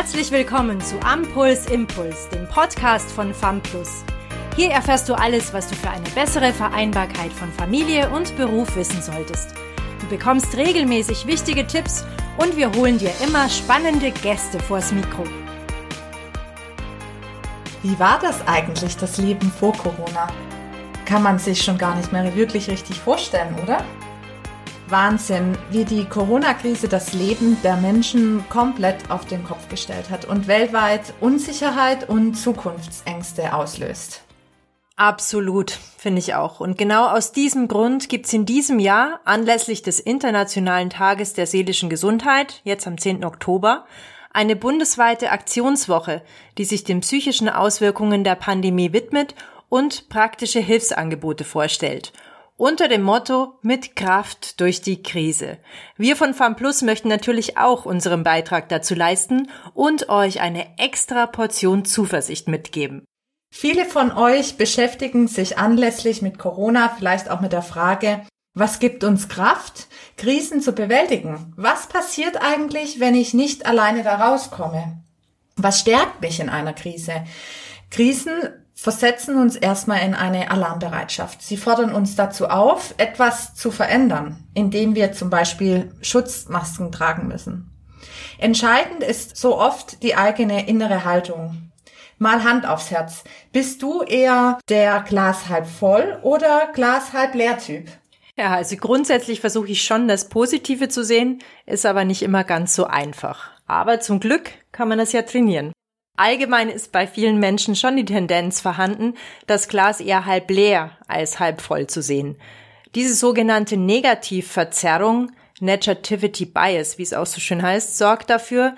Herzlich willkommen zu Ampuls Impuls, dem Podcast von FAMPLUS. Hier erfährst du alles, was du für eine bessere Vereinbarkeit von Familie und Beruf wissen solltest. Du bekommst regelmäßig wichtige Tipps und wir holen dir immer spannende Gäste vors Mikro. Wie war das eigentlich, das Leben vor Corona? Kann man sich schon gar nicht mehr wirklich richtig vorstellen, oder? Wahnsinn, wie die Corona-Krise das Leben der Menschen komplett auf den Kopf gestellt hat und weltweit Unsicherheit und Zukunftsängste auslöst. Absolut, finde ich auch. Und genau aus diesem Grund gibt's in diesem Jahr anlässlich des Internationalen Tages der seelischen Gesundheit, jetzt am 10. Oktober, eine bundesweite Aktionswoche, die sich den psychischen Auswirkungen der Pandemie widmet und praktische Hilfsangebote vorstellt – unter dem Motto Mit Kraft durch die Krise. Wir von FAMPLUS möchten natürlich auch unseren Beitrag dazu leisten und euch eine extra Portion Zuversicht mitgeben. Viele von euch beschäftigen sich anlässlich mit Corona vielleicht auch mit der Frage, was gibt uns Kraft, Krisen zu bewältigen? Was passiert eigentlich, wenn ich nicht alleine da rauskomme? Was stärkt mich in einer Krise? Krisen versetzen uns erstmal in eine Alarmbereitschaft. Sie fordern uns dazu auf, etwas zu verändern, indem wir zum Beispiel Schutzmasken tragen müssen. Entscheidend ist so oft die eigene innere Haltung. Mal Hand aufs Herz. Bist du eher der Glas halb voll oder Glas halb leer Typ? Ja, also grundsätzlich versuche ich schon das Positive zu sehen, ist aber nicht immer ganz so einfach. Aber zum Glück kann man das ja trainieren. Allgemein ist bei vielen Menschen schon die Tendenz vorhanden, das Glas eher halb leer als halb voll zu sehen. Diese sogenannte Negativverzerrung, Negativity Bias, wie es auch so schön heißt, sorgt dafür,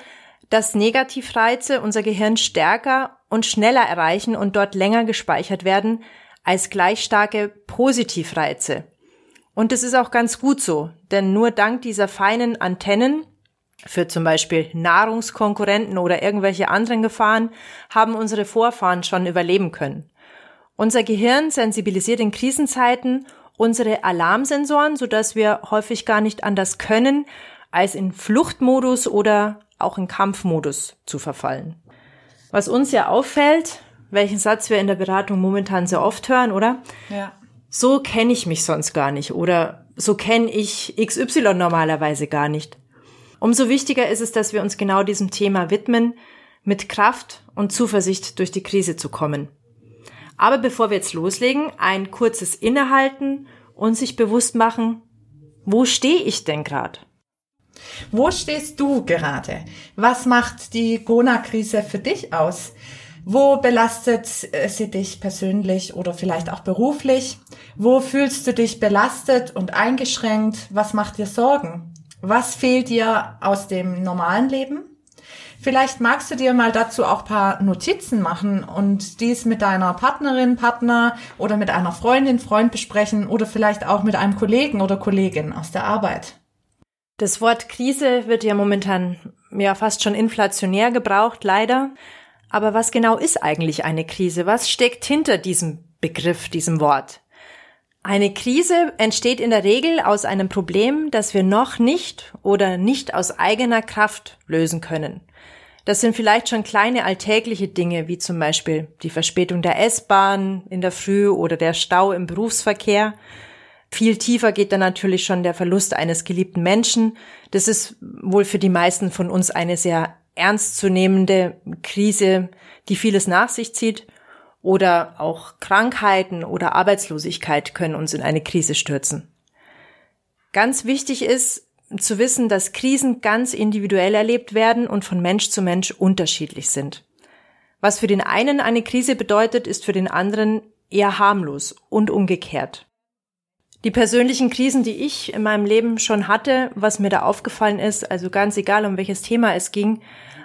dass Negativreize unser Gehirn stärker und schneller erreichen und dort länger gespeichert werden als gleich starke Positivreize. Und das ist auch ganz gut so, denn nur dank dieser feinen Antennen für zum Beispiel Nahrungskonkurrenten oder irgendwelche anderen Gefahren haben unsere Vorfahren schon überleben können. Unser Gehirn sensibilisiert in Krisenzeiten unsere Alarmsensoren, sodass wir häufig gar nicht anders können, als in Fluchtmodus oder auch in Kampfmodus zu verfallen. Was uns ja auffällt, welchen Satz wir in der Beratung momentan sehr oft hören, oder? Ja. So kenne ich mich sonst gar nicht oder so kenne ich XY normalerweise gar nicht. Umso wichtiger ist es, dass wir uns genau diesem Thema widmen, mit Kraft und Zuversicht durch die Krise zu kommen. Aber bevor wir jetzt loslegen, ein kurzes Innehalten und sich bewusst machen, wo stehe ich denn gerade? Wo stehst du gerade? Was macht die Corona-Krise für dich aus? Wo belastet sie dich persönlich oder vielleicht auch beruflich? Wo fühlst du dich belastet und eingeschränkt? Was macht dir Sorgen? Was fehlt dir aus dem normalen Leben? Vielleicht magst du dir mal dazu auch paar Notizen machen und dies mit deiner Partnerin, Partner oder mit einer Freundin, Freund besprechen oder vielleicht auch mit einem Kollegen oder Kollegin aus der Arbeit. Das Wort Krise wird ja momentan ja fast schon inflationär gebraucht, leider. Aber was genau ist eigentlich eine Krise? Was steckt hinter diesem Begriff, diesem Wort? Eine Krise entsteht in der Regel aus einem Problem, das wir noch nicht oder nicht aus eigener Kraft lösen können. Das sind vielleicht schon kleine alltägliche Dinge, wie zum Beispiel die Verspätung der S-Bahn in der Früh oder der Stau im Berufsverkehr. Viel tiefer geht dann natürlich schon der Verlust eines geliebten Menschen. Das ist wohl für die meisten von uns eine sehr ernstzunehmende Krise, die vieles nach sich zieht oder auch Krankheiten oder Arbeitslosigkeit können uns in eine Krise stürzen. Ganz wichtig ist zu wissen, dass Krisen ganz individuell erlebt werden und von Mensch zu Mensch unterschiedlich sind. Was für den einen eine Krise bedeutet, ist für den anderen eher harmlos und umgekehrt. Die persönlichen Krisen, die ich in meinem Leben schon hatte, was mir da aufgefallen ist, also ganz egal, um welches Thema es ging,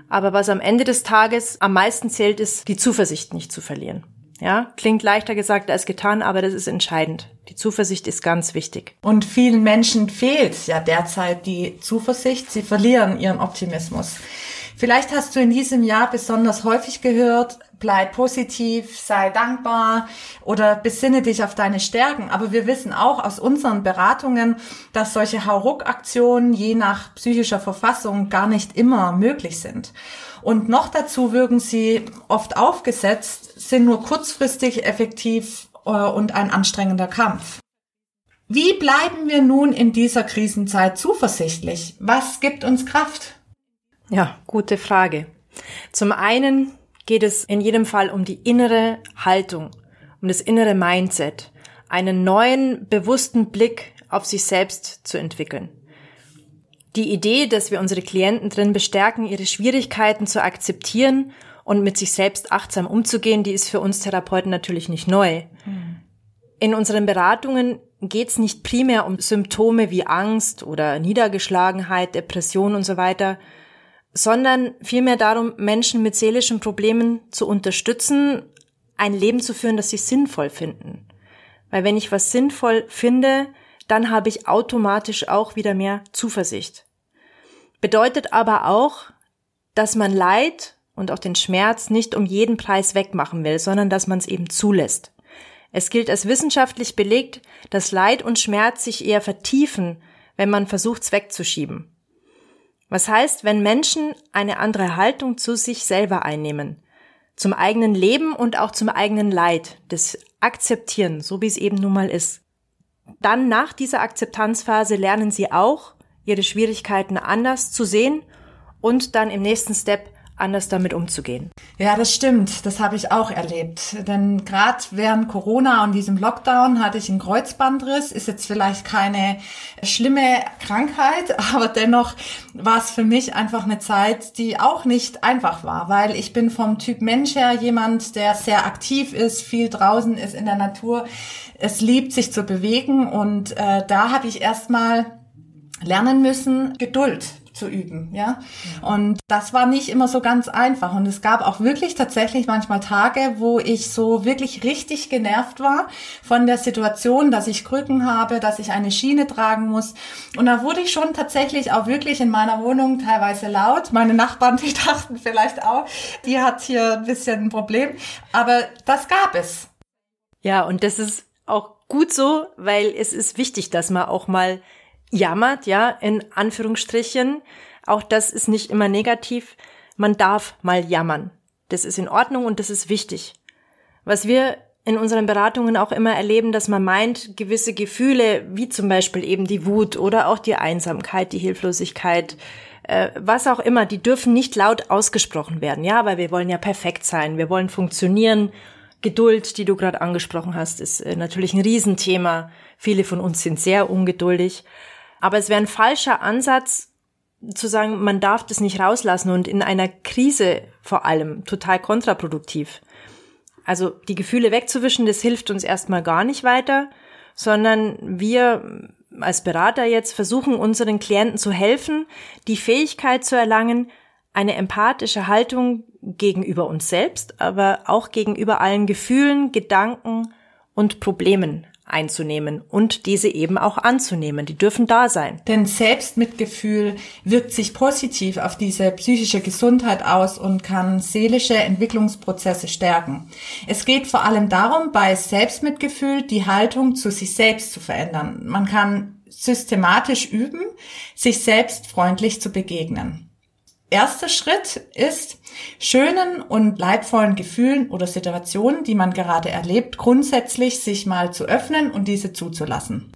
aber was am Ende des Tages am meisten zählt, ist, die Zuversicht nicht zu verlieren. Ja, klingt leichter gesagt als getan, aber das ist entscheidend. Die Zuversicht ist ganz wichtig. Und vielen Menschen fehlt ja derzeit die Zuversicht. Sie verlieren ihren Optimismus. Vielleicht hast du in diesem Jahr besonders häufig gehört, bleib positiv, sei dankbar oder besinne dich auf deine Stärken. Aber wir wissen auch aus unseren Beratungen, dass solche Hauruck-Aktionen je nach psychischer Verfassung gar nicht immer möglich sind. Und noch dazu wirken sie oft aufgesetzt, sind nur kurzfristig effektiv äh, und ein anstrengender Kampf. Wie bleiben wir nun in dieser Krisenzeit zuversichtlich? Was gibt uns Kraft? Ja, gute Frage. Zum einen geht es in jedem Fall um die innere Haltung, um das innere Mindset, einen neuen, bewussten Blick auf sich selbst zu entwickeln. Die Idee, dass wir unsere Klienten drin bestärken, ihre Schwierigkeiten zu akzeptieren und mit sich selbst achtsam umzugehen, die ist für uns Therapeuten natürlich nicht neu. Mhm. In unseren Beratungen geht es nicht primär um Symptome wie Angst oder Niedergeschlagenheit, Depression und so weiter, sondern vielmehr darum, Menschen mit seelischen Problemen zu unterstützen, ein Leben zu führen, das sie sinnvoll finden. Weil wenn ich was sinnvoll finde, dann habe ich automatisch auch wieder mehr Zuversicht. Bedeutet aber auch, dass man Leid und auch den Schmerz nicht um jeden Preis wegmachen will, sondern dass man es eben zulässt. Es gilt als wissenschaftlich belegt, dass Leid und Schmerz sich eher vertiefen, wenn man versucht, es wegzuschieben. Was heißt, wenn Menschen eine andere Haltung zu sich selber einnehmen, zum eigenen Leben und auch zum eigenen Leid, das akzeptieren, so wie es eben nun mal ist. Dann nach dieser Akzeptanzphase lernen sie auch, ihre Schwierigkeiten anders zu sehen und dann im nächsten Step anders damit umzugehen. Ja, das stimmt. Das habe ich auch erlebt. Denn gerade während Corona und diesem Lockdown hatte ich einen Kreuzbandriss. Ist jetzt vielleicht keine schlimme Krankheit, aber dennoch war es für mich einfach eine Zeit, die auch nicht einfach war, weil ich bin vom Typ Mensch her jemand, der sehr aktiv ist, viel draußen ist in der Natur. Es liebt, sich zu bewegen und äh, da habe ich erstmal lernen müssen, Geduld zu üben, ja. Und das war nicht immer so ganz einfach. Und es gab auch wirklich tatsächlich manchmal Tage, wo ich so wirklich richtig genervt war von der Situation, dass ich Krücken habe, dass ich eine Schiene tragen muss. Und da wurde ich schon tatsächlich auch wirklich in meiner Wohnung teilweise laut. Meine Nachbarn, die dachten vielleicht auch, die hat hier ein bisschen ein Problem. Aber das gab es. Ja, und das ist auch gut so, weil es ist wichtig, dass man auch mal jammert, ja, in Anführungsstrichen. Auch das ist nicht immer negativ. Man darf mal jammern. Das ist in Ordnung und das ist wichtig. Was wir in unseren Beratungen auch immer erleben, dass man meint, gewisse Gefühle, wie zum Beispiel eben die Wut oder auch die Einsamkeit, die Hilflosigkeit, äh, was auch immer, die dürfen nicht laut ausgesprochen werden, ja, weil wir wollen ja perfekt sein, wir wollen funktionieren. Geduld, die du gerade angesprochen hast, ist äh, natürlich ein Riesenthema. Viele von uns sind sehr ungeduldig. Aber es wäre ein falscher Ansatz zu sagen, man darf das nicht rauslassen und in einer Krise vor allem total kontraproduktiv. Also die Gefühle wegzuwischen, das hilft uns erstmal gar nicht weiter, sondern wir als Berater jetzt versuchen unseren Klienten zu helfen, die Fähigkeit zu erlangen, eine empathische Haltung gegenüber uns selbst, aber auch gegenüber allen Gefühlen, Gedanken und Problemen einzunehmen und diese eben auch anzunehmen. Die dürfen da sein. Denn Selbstmitgefühl wirkt sich positiv auf diese psychische Gesundheit aus und kann seelische Entwicklungsprozesse stärken. Es geht vor allem darum, bei Selbstmitgefühl die Haltung zu sich selbst zu verändern. Man kann systematisch üben, sich selbst freundlich zu begegnen erster Schritt ist, schönen und leidvollen Gefühlen oder Situationen, die man gerade erlebt, grundsätzlich sich mal zu öffnen und diese zuzulassen.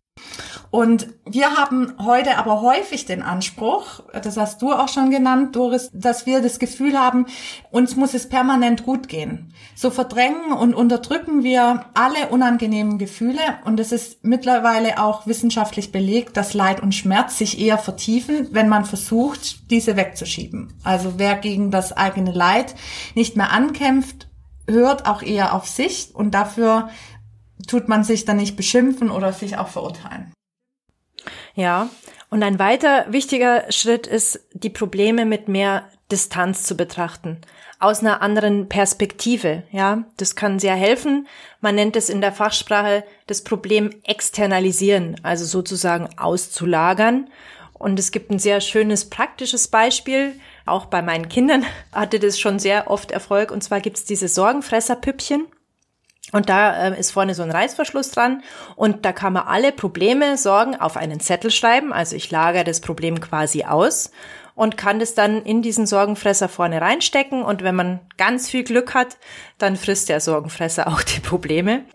Und wir haben heute aber häufig den Anspruch, das hast du auch schon genannt, Doris, dass wir das Gefühl haben, uns muss es permanent gut gehen. So verdrängen und unterdrücken wir alle unangenehmen Gefühle und es ist mittlerweile auch wissenschaftlich belegt, dass Leid und Schmerz sich eher vertiefen, wenn man versucht, diese wegzuschieben. Also wer gegen das eigene Leid nicht mehr ankämpft, hört auch eher auf sich und dafür tut man sich dann nicht beschimpfen oder sich auch verurteilen. Ja, und ein weiter wichtiger Schritt ist, die Probleme mit mehr Distanz zu betrachten, aus einer anderen Perspektive. Ja, das kann sehr helfen. Man nennt es in der Fachsprache das Problem externalisieren, also sozusagen auszulagern. Und es gibt ein sehr schönes praktisches Beispiel. Auch bei meinen Kindern hatte das schon sehr oft Erfolg. Und zwar gibt es diese Sorgenfresserpüppchen. Und da äh, ist vorne so ein Reißverschluss dran und da kann man alle Probleme, Sorgen auf einen Zettel schreiben. Also ich lagere das Problem quasi aus und kann das dann in diesen Sorgenfresser vorne reinstecken und wenn man ganz viel Glück hat, dann frisst der Sorgenfresser auch die Probleme.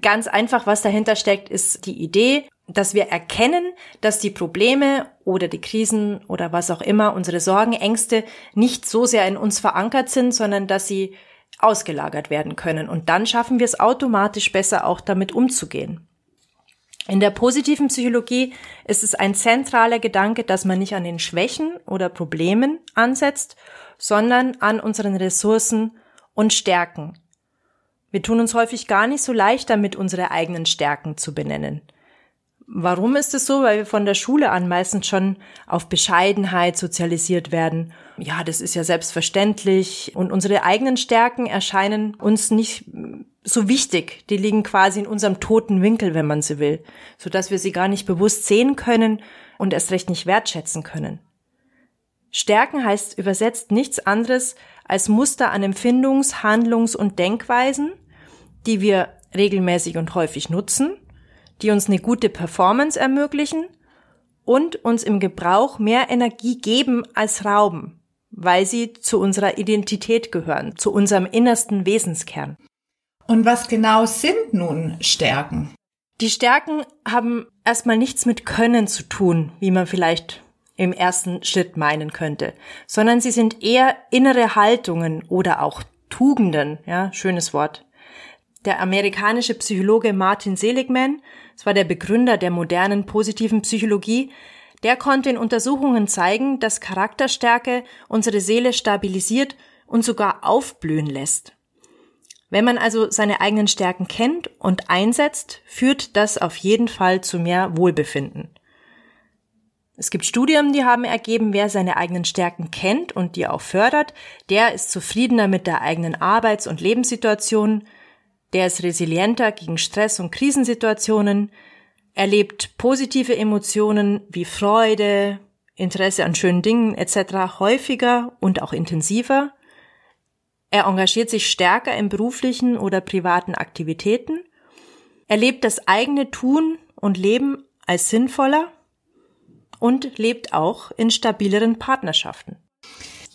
Ganz einfach, was dahinter steckt, ist die Idee, dass wir erkennen, dass die Probleme oder die Krisen oder was auch immer, unsere Sorgen, Ängste nicht so sehr in uns verankert sind, sondern dass sie ausgelagert werden können. Und dann schaffen wir es automatisch besser, auch damit umzugehen. In der positiven Psychologie ist es ein zentraler Gedanke, dass man nicht an den Schwächen oder Problemen ansetzt, sondern an unseren Ressourcen und Stärken. Wir tun uns häufig gar nicht so leicht damit, unsere eigenen Stärken zu benennen. Warum ist es so? Weil wir von der Schule an meistens schon auf Bescheidenheit sozialisiert werden. Ja, das ist ja selbstverständlich. Und unsere eigenen Stärken erscheinen uns nicht so wichtig. Die liegen quasi in unserem toten Winkel, wenn man sie will, sodass wir sie gar nicht bewusst sehen können und erst recht nicht wertschätzen können. Stärken heißt übersetzt nichts anderes als Muster an Empfindungs-, Handlungs- und Denkweisen, die wir regelmäßig und häufig nutzen die uns eine gute Performance ermöglichen und uns im Gebrauch mehr Energie geben als rauben, weil sie zu unserer Identität gehören, zu unserem innersten Wesenskern. Und was genau sind nun Stärken? Die Stärken haben erstmal nichts mit Können zu tun, wie man vielleicht im ersten Schritt meinen könnte, sondern sie sind eher innere Haltungen oder auch Tugenden, ja, schönes Wort. Der amerikanische Psychologe Martin Seligman es war der Begründer der modernen positiven Psychologie, der konnte in Untersuchungen zeigen, dass Charakterstärke unsere Seele stabilisiert und sogar aufblühen lässt. Wenn man also seine eigenen Stärken kennt und einsetzt, führt das auf jeden Fall zu mehr Wohlbefinden. Es gibt Studien, die haben ergeben, wer seine eigenen Stärken kennt und die auch fördert, der ist zufriedener mit der eigenen Arbeits- und Lebenssituation, der ist resilienter gegen Stress und Krisensituationen, erlebt positive Emotionen wie Freude, Interesse an schönen Dingen etc. häufiger und auch intensiver. Er engagiert sich stärker in beruflichen oder privaten Aktivitäten, erlebt das eigene Tun und Leben als sinnvoller und lebt auch in stabileren Partnerschaften.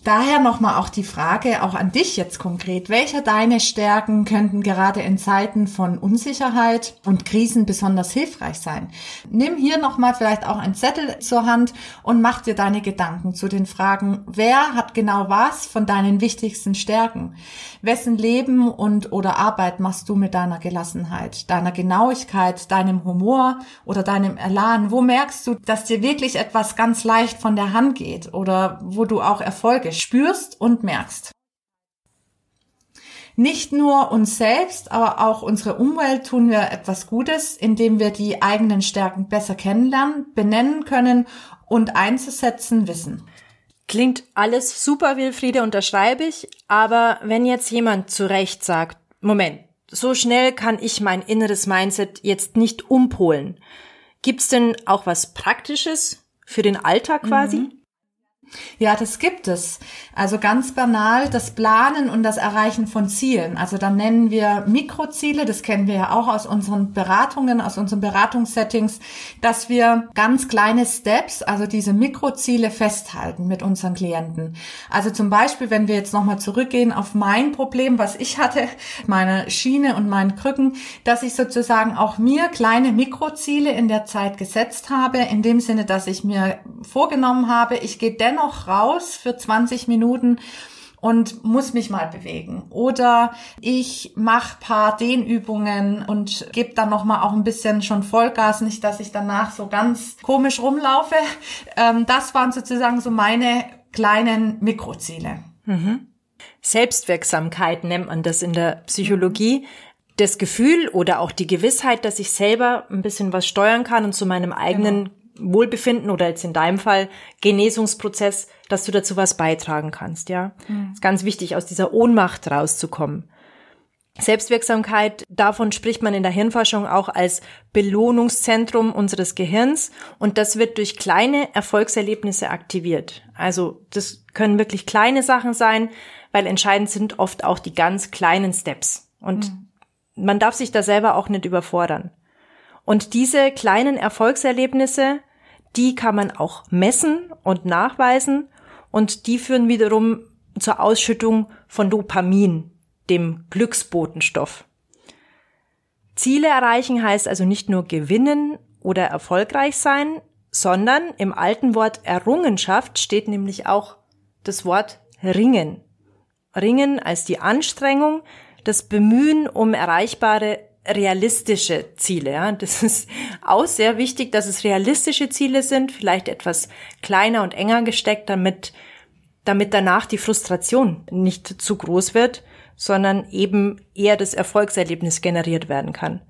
Daher nochmal auch die Frage, auch an dich jetzt konkret. Welche deine Stärken könnten gerade in Zeiten von Unsicherheit und Krisen besonders hilfreich sein? Nimm hier nochmal vielleicht auch einen Zettel zur Hand und mach dir deine Gedanken zu den Fragen, wer hat genau was von deinen wichtigsten Stärken? Wessen Leben und oder Arbeit machst du mit deiner Gelassenheit, deiner Genauigkeit, deinem Humor oder deinem Elan? Wo merkst du, dass dir wirklich etwas ganz leicht von der Hand geht oder wo du auch Erfolge Stärke spürst und merkst. Nicht nur uns selbst, aber auch unsere Umwelt tun wir etwas Gutes, indem wir die eigenen Stärken besser kennenlernen, benennen können und einzusetzen wissen. Klingt alles super, Wilfriede, unterschreibe ich. Aber wenn jetzt jemand zu Recht sagt, Moment, so schnell kann ich mein inneres Mindset jetzt nicht umpolen. Gibt's denn auch was Praktisches für den Alltag quasi? Mhm. Ja, das gibt es. Also ganz banal das Planen und das Erreichen von Zielen. Also dann nennen wir Mikroziele, das kennen wir ja auch aus unseren Beratungen, aus unseren Beratungssettings, dass wir ganz kleine Steps, also diese Mikroziele festhalten mit unseren Klienten. Also zum Beispiel, wenn wir jetzt nochmal zurückgehen auf mein Problem, was ich hatte, meine Schiene und meinen Krücken, dass ich sozusagen auch mir kleine Mikroziele in der Zeit gesetzt habe, in dem Sinne, dass ich mir vorgenommen habe, ich gehe dennoch dennoch raus für 20 Minuten und muss mich mal bewegen. Oder ich mache paar Dehnübungen und gebe dann noch mal auch ein bisschen schon Vollgas, nicht, dass ich danach so ganz komisch rumlaufe. Ähm, das waren sozusagen so meine kleinen Mikroziele. Mhm. Selbstwirksamkeit nennt man das in der Psychologie. Das Gefühl oder auch die Gewissheit, dass ich selber ein bisschen was steuern kann und zu meinem eigenen genau. Wohlbefinden oder jetzt in deinem Fall Genesungsprozess, dass du dazu was beitragen kannst, ja. Mhm. Ist ganz wichtig, aus dieser Ohnmacht rauszukommen. Selbstwirksamkeit, davon spricht man in der Hirnforschung auch als Belohnungszentrum unseres Gehirns und das wird durch kleine Erfolgserlebnisse aktiviert. Also das können wirklich kleine Sachen sein, weil entscheidend sind oft auch die ganz kleinen Steps und mhm. man darf sich da selber auch nicht überfordern. Und diese kleinen Erfolgserlebnisse, die kann man auch messen und nachweisen und die führen wiederum zur Ausschüttung von Dopamin, dem Glücksbotenstoff. Ziele erreichen heißt also nicht nur gewinnen oder erfolgreich sein, sondern im alten Wort Errungenschaft steht nämlich auch das Wort ringen. Ringen als die Anstrengung, das Bemühen um erreichbare realistische Ziele. Ja. Das ist auch sehr wichtig, dass es realistische Ziele sind, vielleicht etwas kleiner und enger gesteckt, damit, damit danach die Frustration nicht zu groß wird sondern eben eher das Erfolgserlebnis generiert werden kann.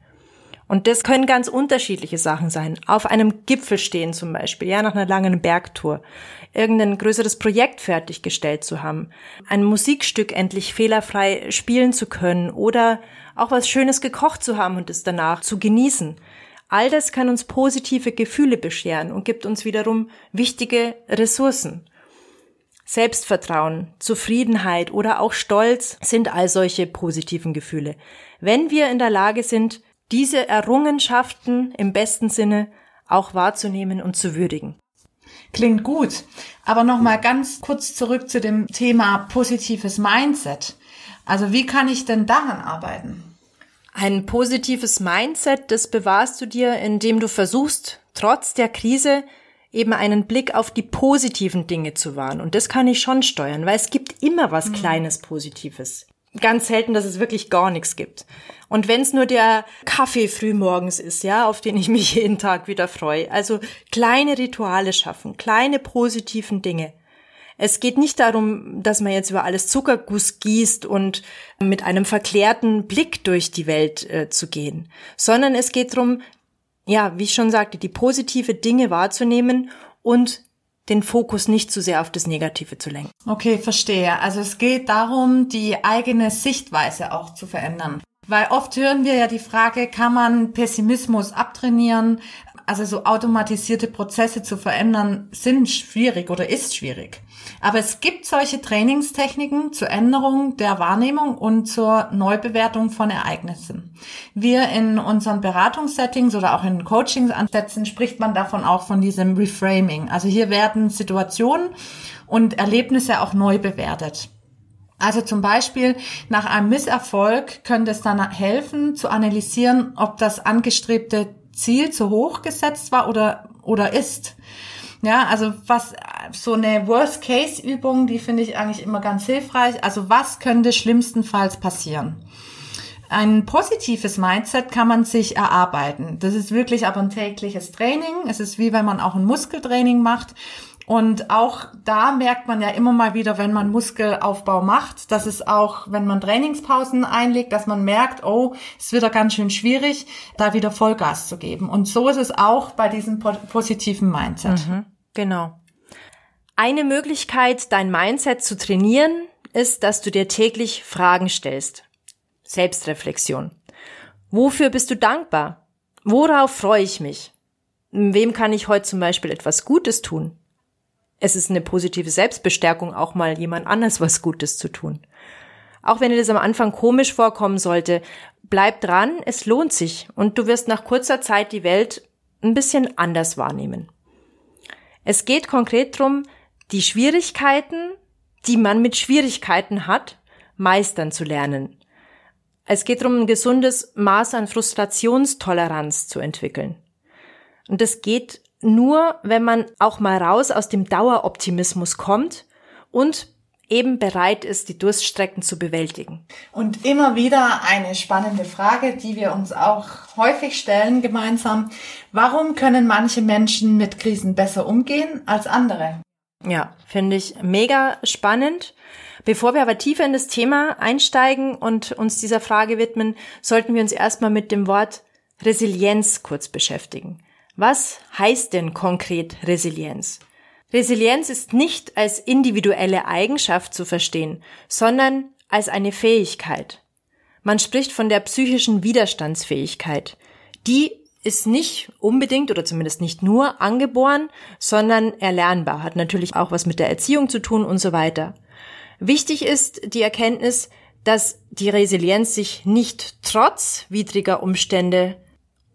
Und das können ganz unterschiedliche Sachen sein. Auf einem Gipfel stehen zum Beispiel, ja, nach einer langen Bergtour. Irgendein größeres Projekt fertiggestellt zu haben. Ein Musikstück endlich fehlerfrei spielen zu können oder auch was Schönes gekocht zu haben und es danach zu genießen. All das kann uns positive Gefühle bescheren und gibt uns wiederum wichtige Ressourcen. Selbstvertrauen, Zufriedenheit oder auch Stolz sind all solche positiven Gefühle. Wenn wir in der Lage sind, diese Errungenschaften im besten Sinne auch wahrzunehmen und zu würdigen. Klingt gut. Aber nochmal ganz kurz zurück zu dem Thema positives Mindset. Also wie kann ich denn daran arbeiten? Ein positives Mindset, das bewahrst du dir, indem du versuchst, trotz der Krise eben einen Blick auf die positiven Dinge zu wahren. Und das kann ich schon steuern, weil es gibt immer was mhm. Kleines Positives. Ganz selten, dass es wirklich gar nichts gibt. Und wenn es nur der Kaffee frühmorgens ist, ja, auf den ich mich jeden Tag wieder freue. Also kleine Rituale schaffen, kleine positiven Dinge. Es geht nicht darum, dass man jetzt über alles Zuckerguss gießt und mit einem verklärten Blick durch die Welt äh, zu gehen, sondern es geht darum, ja, wie ich schon sagte, die positive Dinge wahrzunehmen und den Fokus nicht zu sehr auf das Negative zu lenken. Okay, verstehe. Also es geht darum, die eigene Sichtweise auch zu verändern. Weil oft hören wir ja die Frage, kann man Pessimismus abtrainieren? Also so automatisierte Prozesse zu verändern, sind schwierig oder ist schwierig. Aber es gibt solche Trainingstechniken zur Änderung der Wahrnehmung und zur Neubewertung von Ereignissen. Wir in unseren Beratungssettings oder auch in Coachingsansätzen spricht man davon auch von diesem Reframing. Also hier werden Situationen und Erlebnisse auch neu bewertet. Also zum Beispiel nach einem Misserfolg könnte es dann helfen zu analysieren, ob das angestrebte Ziel zu hoch gesetzt war oder, oder ist. Ja, also was, so eine Worst-Case-Übung, die finde ich eigentlich immer ganz hilfreich. Also was könnte schlimmstenfalls passieren? Ein positives Mindset kann man sich erarbeiten. Das ist wirklich aber ein tägliches Training. Es ist wie wenn man auch ein Muskeltraining macht. Und auch da merkt man ja immer mal wieder, wenn man Muskelaufbau macht, dass es auch, wenn man Trainingspausen einlegt, dass man merkt, oh, es wird da ganz schön schwierig, da wieder Vollgas zu geben. Und so ist es auch bei diesem positiven Mindset. Mhm, genau. Eine Möglichkeit, dein Mindset zu trainieren, ist, dass du dir täglich Fragen stellst. Selbstreflexion. Wofür bist du dankbar? Worauf freue ich mich? Wem kann ich heute zum Beispiel etwas Gutes tun? Es ist eine positive Selbstbestärkung, auch mal jemand anders was Gutes zu tun. Auch wenn dir das am Anfang komisch vorkommen sollte, bleib dran, es lohnt sich und du wirst nach kurzer Zeit die Welt ein bisschen anders wahrnehmen. Es geht konkret drum, die Schwierigkeiten, die man mit Schwierigkeiten hat, meistern zu lernen. Es geht darum, ein gesundes Maß an Frustrationstoleranz zu entwickeln. Und es geht nur, wenn man auch mal raus aus dem Daueroptimismus kommt und eben bereit ist, die Durststrecken zu bewältigen. Und immer wieder eine spannende Frage, die wir uns auch häufig stellen gemeinsam. Warum können manche Menschen mit Krisen besser umgehen als andere? Ja, finde ich mega spannend. Bevor wir aber tiefer in das Thema einsteigen und uns dieser Frage widmen, sollten wir uns erstmal mit dem Wort Resilienz kurz beschäftigen. Was heißt denn konkret Resilienz? Resilienz ist nicht als individuelle Eigenschaft zu verstehen, sondern als eine Fähigkeit. Man spricht von der psychischen Widerstandsfähigkeit. Die ist nicht unbedingt oder zumindest nicht nur angeboren, sondern erlernbar, hat natürlich auch was mit der Erziehung zu tun und so weiter. Wichtig ist die Erkenntnis, dass die Resilienz sich nicht trotz widriger Umstände,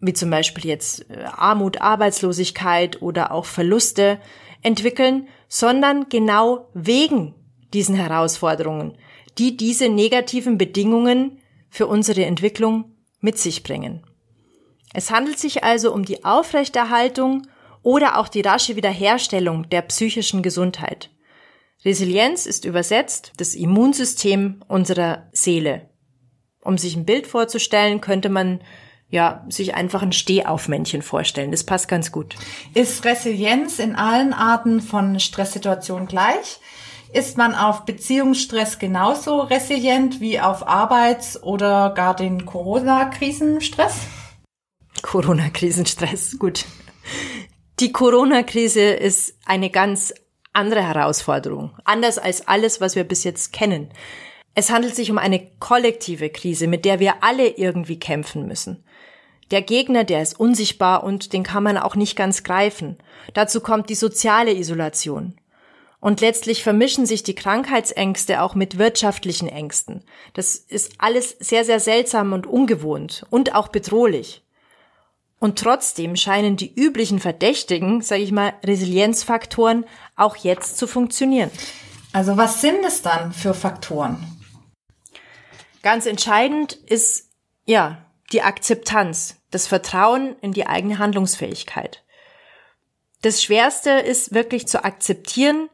wie zum Beispiel jetzt äh, Armut, Arbeitslosigkeit oder auch Verluste, entwickeln, sondern genau wegen diesen Herausforderungen, die diese negativen Bedingungen für unsere Entwicklung mit sich bringen. Es handelt sich also um die Aufrechterhaltung oder auch die rasche Wiederherstellung der psychischen Gesundheit. Resilienz ist übersetzt das Immunsystem unserer Seele. Um sich ein Bild vorzustellen, könnte man ja, sich einfach ein Stehaufmännchen vorstellen. Das passt ganz gut. Ist Resilienz in allen Arten von Stresssituationen gleich? Ist man auf Beziehungsstress genauso resilient wie auf Arbeits- oder gar den Corona-Krisenstress? Corona-Krisenstress, gut. Die Corona-Krise ist eine ganz andere Herausforderung, anders als alles, was wir bis jetzt kennen. Es handelt sich um eine kollektive Krise, mit der wir alle irgendwie kämpfen müssen. Der Gegner, der ist unsichtbar und den kann man auch nicht ganz greifen. Dazu kommt die soziale Isolation. Und letztlich vermischen sich die Krankheitsängste auch mit wirtschaftlichen Ängsten. Das ist alles sehr, sehr seltsam und ungewohnt und auch bedrohlich. Und trotzdem scheinen die üblichen Verdächtigen, sage ich mal, Resilienzfaktoren auch jetzt zu funktionieren. Also was sind es dann für Faktoren? Ganz entscheidend ist, ja, die Akzeptanz, das Vertrauen in die eigene Handlungsfähigkeit. Das Schwerste ist wirklich zu akzeptieren,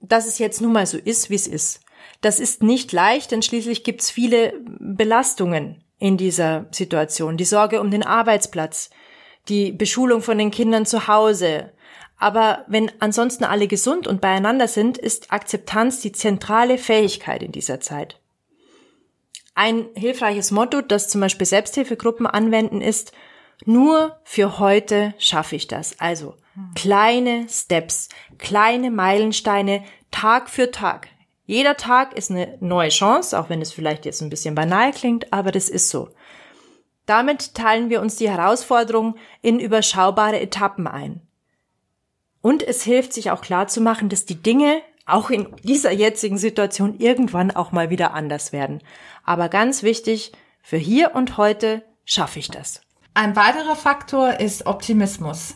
dass es jetzt nun mal so ist, wie es ist. Das ist nicht leicht, denn schließlich gibt es viele Belastungen in dieser Situation. Die Sorge um den Arbeitsplatz, die Beschulung von den Kindern zu Hause. Aber wenn ansonsten alle gesund und beieinander sind, ist Akzeptanz die zentrale Fähigkeit in dieser Zeit. Ein hilfreiches Motto, das zum Beispiel Selbsthilfegruppen anwenden, ist, nur für heute schaffe ich das. Also kleine Steps, kleine Meilensteine, Tag für Tag. Jeder Tag ist eine neue Chance, auch wenn es vielleicht jetzt ein bisschen banal klingt, aber das ist so. Damit teilen wir uns die Herausforderung in überschaubare Etappen ein. Und es hilft sich auch klar zu machen, dass die Dinge auch in dieser jetzigen Situation irgendwann auch mal wieder anders werden. Aber ganz wichtig, für hier und heute schaffe ich das. Ein weiterer Faktor ist Optimismus.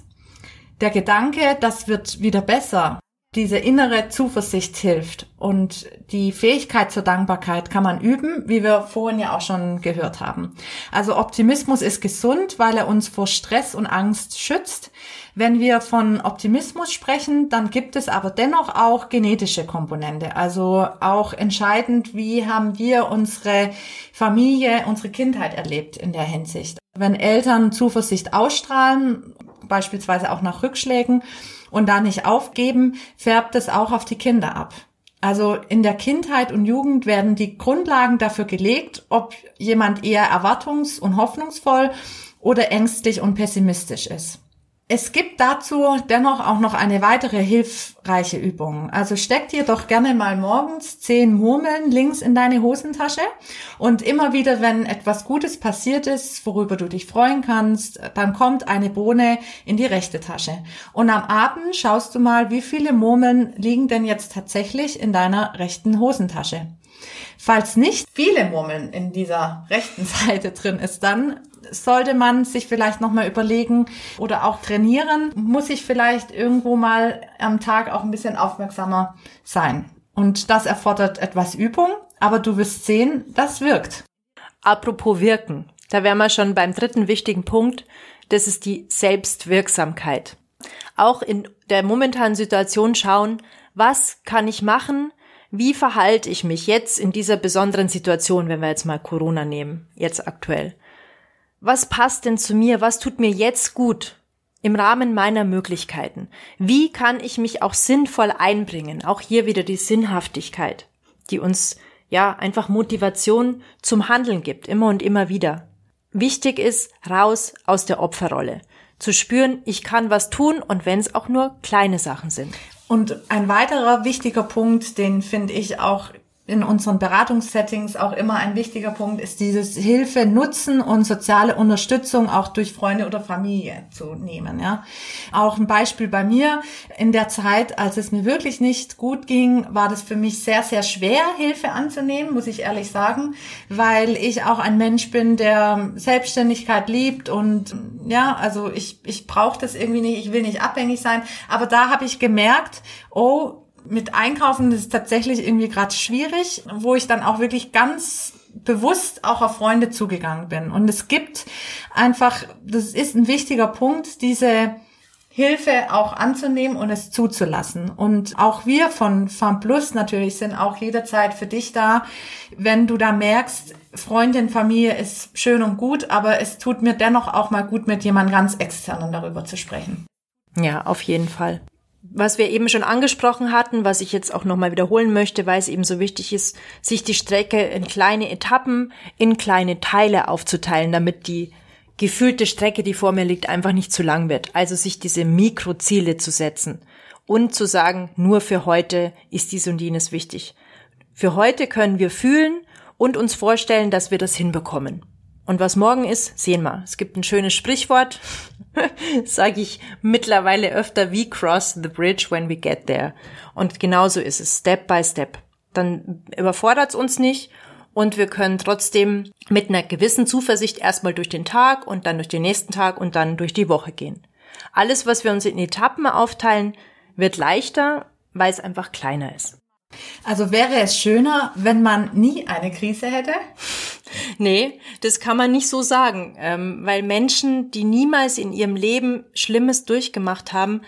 Der Gedanke, das wird wieder besser, diese innere Zuversicht hilft und die Fähigkeit zur Dankbarkeit kann man üben, wie wir vorhin ja auch schon gehört haben. Also Optimismus ist gesund, weil er uns vor Stress und Angst schützt. Wenn wir von Optimismus sprechen, dann gibt es aber dennoch auch genetische Komponente. Also auch entscheidend, wie haben wir unsere Familie, unsere Kindheit erlebt in der Hinsicht. Wenn Eltern Zuversicht ausstrahlen, beispielsweise auch nach Rückschlägen, und da nicht aufgeben, färbt es auch auf die Kinder ab. Also in der Kindheit und Jugend werden die Grundlagen dafür gelegt, ob jemand eher erwartungs- und hoffnungsvoll oder ängstlich und pessimistisch ist. Es gibt dazu dennoch auch noch eine weitere hilfreiche Übung. Also steck dir doch gerne mal morgens zehn Murmeln links in deine Hosentasche und immer wieder, wenn etwas Gutes passiert ist, worüber du dich freuen kannst, dann kommt eine Bohne in die rechte Tasche. Und am Abend schaust du mal, wie viele Murmeln liegen denn jetzt tatsächlich in deiner rechten Hosentasche. Falls nicht viele Murmeln in dieser rechten Seite drin ist, dann sollte man sich vielleicht nochmal überlegen oder auch trainieren, muss ich vielleicht irgendwo mal am Tag auch ein bisschen aufmerksamer sein. Und das erfordert etwas Übung, aber du wirst sehen, das wirkt. Apropos wirken, da wären wir schon beim dritten wichtigen Punkt, das ist die Selbstwirksamkeit. Auch in der momentanen Situation schauen, was kann ich machen, wie verhalte ich mich jetzt in dieser besonderen Situation, wenn wir jetzt mal Corona nehmen, jetzt aktuell? Was passt denn zu mir? Was tut mir jetzt gut? Im Rahmen meiner Möglichkeiten. Wie kann ich mich auch sinnvoll einbringen? Auch hier wieder die Sinnhaftigkeit, die uns ja einfach Motivation zum Handeln gibt, immer und immer wieder. Wichtig ist, raus aus der Opferrolle. Zu spüren, ich kann was tun und wenn es auch nur kleine Sachen sind. Und ein weiterer wichtiger Punkt, den finde ich auch in unseren Beratungssettings auch immer ein wichtiger Punkt ist dieses Hilfe nutzen und soziale Unterstützung auch durch Freunde oder Familie zu nehmen, ja. Auch ein Beispiel bei mir in der Zeit, als es mir wirklich nicht gut ging, war das für mich sehr sehr schwer Hilfe anzunehmen, muss ich ehrlich sagen, weil ich auch ein Mensch bin, der Selbstständigkeit liebt und ja, also ich ich brauche das irgendwie nicht, ich will nicht abhängig sein, aber da habe ich gemerkt, oh, mit Einkaufen ist tatsächlich irgendwie gerade schwierig, wo ich dann auch wirklich ganz bewusst auch auf Freunde zugegangen bin. Und es gibt einfach, das ist ein wichtiger Punkt, diese Hilfe auch anzunehmen und es zuzulassen. Und auch wir von Farm Plus natürlich sind auch jederzeit für dich da, wenn du da merkst, Freundin, Familie ist schön und gut, aber es tut mir dennoch auch mal gut, mit jemand ganz externen darüber zu sprechen. Ja, auf jeden Fall. Was wir eben schon angesprochen hatten, was ich jetzt auch nochmal wiederholen möchte, weil es eben so wichtig ist, sich die Strecke in kleine Etappen, in kleine Teile aufzuteilen, damit die gefühlte Strecke, die vor mir liegt, einfach nicht zu lang wird. Also sich diese Mikroziele zu setzen und zu sagen, nur für heute ist dies und jenes wichtig. Für heute können wir fühlen und uns vorstellen, dass wir das hinbekommen. Und was morgen ist, sehen wir. Es gibt ein schönes Sprichwort, sage ich mittlerweile öfter, we cross the bridge when we get there. Und genauso ist es, Step by Step. Dann überfordert es uns nicht und wir können trotzdem mit einer gewissen Zuversicht erstmal durch den Tag und dann durch den nächsten Tag und dann durch die Woche gehen. Alles, was wir uns in Etappen aufteilen, wird leichter, weil es einfach kleiner ist. Also wäre es schöner, wenn man nie eine Krise hätte? Nee, das kann man nicht so sagen, ähm, weil Menschen, die niemals in ihrem Leben Schlimmes durchgemacht haben,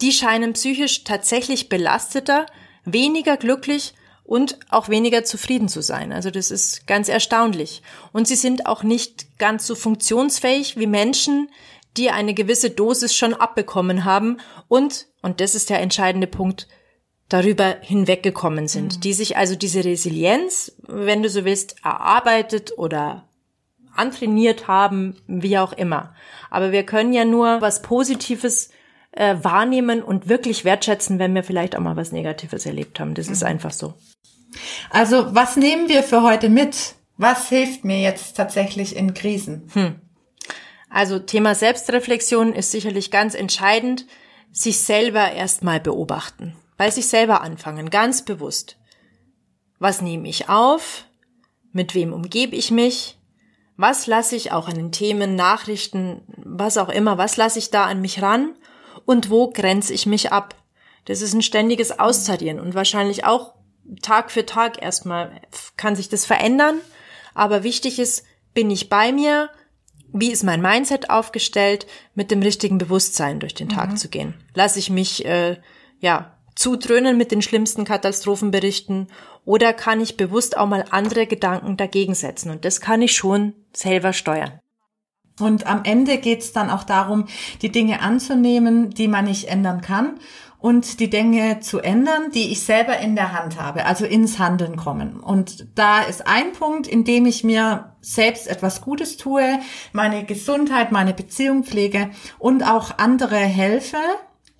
die scheinen psychisch tatsächlich belasteter, weniger glücklich und auch weniger zufrieden zu sein. Also das ist ganz erstaunlich. Und sie sind auch nicht ganz so funktionsfähig wie Menschen, die eine gewisse Dosis schon abbekommen haben und, und das ist der entscheidende Punkt, darüber hinweggekommen sind, mhm. die sich also diese Resilienz, wenn du so willst, erarbeitet oder antrainiert haben, wie auch immer. Aber wir können ja nur was Positives äh, wahrnehmen und wirklich wertschätzen, wenn wir vielleicht auch mal was Negatives erlebt haben. Das mhm. ist einfach so. Also was nehmen wir für heute mit? Was hilft mir jetzt tatsächlich in Krisen? Hm. Also Thema Selbstreflexion ist sicherlich ganz entscheidend. Sich selber erstmal beobachten bei sich selber anfangen, ganz bewusst. Was nehme ich auf? Mit wem umgebe ich mich? Was lasse ich auch an den Themen, Nachrichten, was auch immer, was lasse ich da an mich ran? Und wo grenze ich mich ab? Das ist ein ständiges Austarieren und wahrscheinlich auch Tag für Tag erstmal kann sich das verändern. Aber wichtig ist, bin ich bei mir? Wie ist mein Mindset aufgestellt, mit dem richtigen Bewusstsein durch den Tag mhm. zu gehen? Lasse ich mich, äh, ja, zudröhnen mit den schlimmsten Katastrophenberichten oder kann ich bewusst auch mal andere Gedanken dagegen setzen und das kann ich schon selber steuern. Und am Ende geht es dann auch darum, die Dinge anzunehmen, die man nicht ändern kann und die Dinge zu ändern, die ich selber in der Hand habe, also ins Handeln kommen. Und da ist ein Punkt, in dem ich mir selbst etwas Gutes tue, meine Gesundheit, meine Beziehung pflege und auch andere helfe,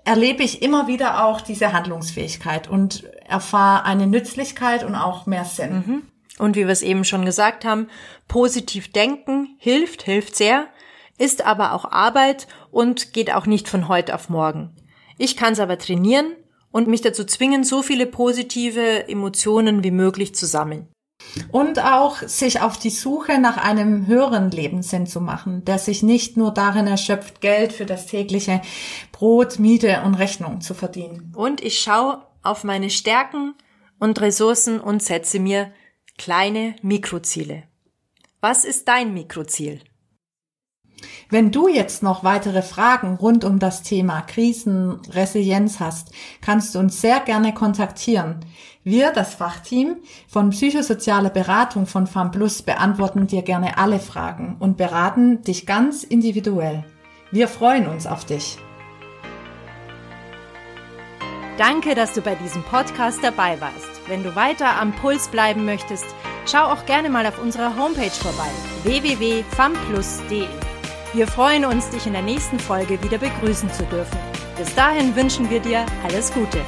erlebe ich immer wieder auch diese Handlungsfähigkeit und erfahre eine Nützlichkeit und auch mehr Sinn. Mhm. Und wie wir es eben schon gesagt haben, positiv denken hilft, hilft sehr, ist aber auch Arbeit und geht auch nicht von heute auf morgen. Ich kann es aber trainieren und mich dazu zwingen, so viele positive Emotionen wie möglich zu sammeln. Und auch sich auf die Suche nach einem höheren Lebenssinn zu machen, der sich nicht nur darin erschöpft, Geld für das tägliche Brot, Miete und Rechnung zu verdienen. Und ich schaue auf meine Stärken und Ressourcen und setze mir kleine Mikroziele. Was ist dein Mikroziel? Wenn du jetzt noch weitere Fragen rund um das Thema Krisenresilienz hast, kannst du uns sehr gerne kontaktieren. Wir, das Fachteam von psychosozialer Beratung von FAMPLUS, beantworten dir gerne alle Fragen und beraten dich ganz individuell. Wir freuen uns auf dich. Danke, dass du bei diesem Podcast dabei warst. Wenn du weiter am Puls bleiben möchtest, schau auch gerne mal auf unserer Homepage vorbei www.famplus.de. Wir freuen uns, dich in der nächsten Folge wieder begrüßen zu dürfen. Bis dahin wünschen wir dir alles Gute.